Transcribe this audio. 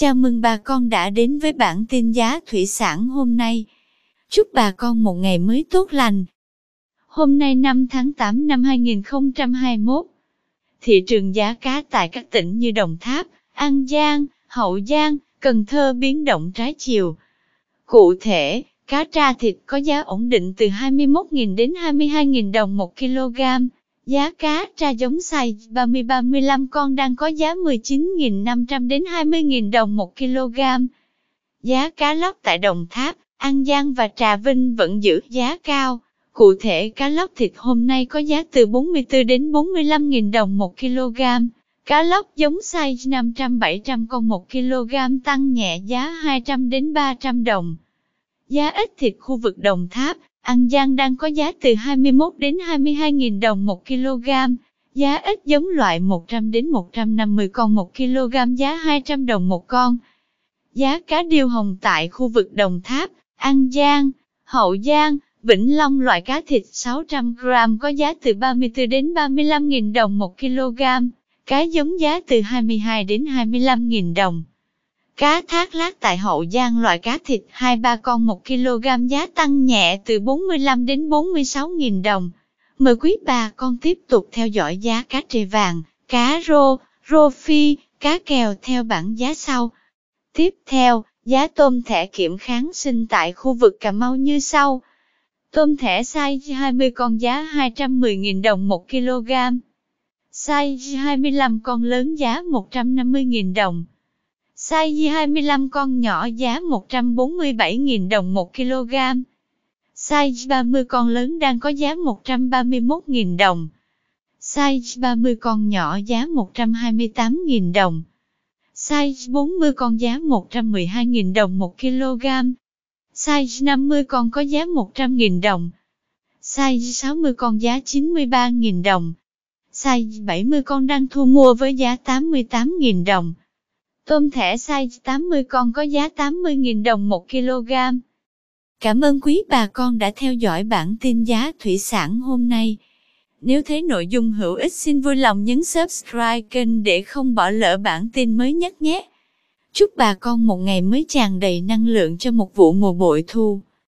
Chào mừng bà con đã đến với bản tin giá thủy sản hôm nay. Chúc bà con một ngày mới tốt lành. Hôm nay 5 tháng 8 năm 2021, thị trường giá cá tại các tỉnh như Đồng Tháp, An Giang, Hậu Giang, Cần Thơ biến động trái chiều. Cụ thể, cá tra thịt có giá ổn định từ 21.000 đến 22.000 đồng một kg. Giá cá tra giống size 30-35 con đang có giá 19.500 đến 20.000 đồng một kg. Giá cá lóc tại Đồng Tháp, An Giang và Trà Vinh vẫn giữ giá cao. Cụ thể cá lóc thịt hôm nay có giá từ 44 đến 45.000 đồng một kg. Cá lóc giống size 500-700 con 1 kg tăng nhẹ giá 200 đến 300 đồng. Giá ít thịt khu vực Đồng Tháp, An Giang đang có giá từ 21 đến 22.000 đồng một kg. Giá ít giống loại 100 đến 150 con 1 kg giá 200 đồng một con. Giá cá điêu hồng tại khu vực Đồng Tháp, An Giang, Hậu Giang, Vĩnh Long loại cá thịt 600 g có giá từ 34 đến 35.000 đồng một kg. Cá giống giá từ 22 đến 25.000 đồng. Cá thác lát tại Hậu Giang loại cá thịt 2-3 con 1 kg giá tăng nhẹ từ 45 đến 46.000 đồng. Mời quý bà con tiếp tục theo dõi giá cá trê vàng, cá rô, rô phi, cá kèo theo bảng giá sau. Tiếp theo, giá tôm thẻ kiểm kháng sinh tại khu vực Cà Mau như sau. Tôm thẻ size 20 con giá 210.000 đồng 1 kg. Size 25 con lớn giá 150.000 đồng. Size 25 con nhỏ giá 147.000 đồng 1 kg. Size 30 con lớn đang có giá 131.000 đồng. Size 30 con nhỏ giá 128.000 đồng. Size 40 con giá 112.000 đồng 1 kg. Size 50 con có giá 100.000 đồng. Size 60 con giá 93.000 đồng. Size 70 con đang thu mua với giá 88.000 đồng. Tôm thẻ size 80 con có giá 80.000 đồng 1 kg. Cảm ơn quý bà con đã theo dõi bản tin giá thủy sản hôm nay. Nếu thấy nội dung hữu ích, xin vui lòng nhấn subscribe kênh để không bỏ lỡ bản tin mới nhất nhé. Chúc bà con một ngày mới tràn đầy năng lượng cho một vụ mùa bội thu.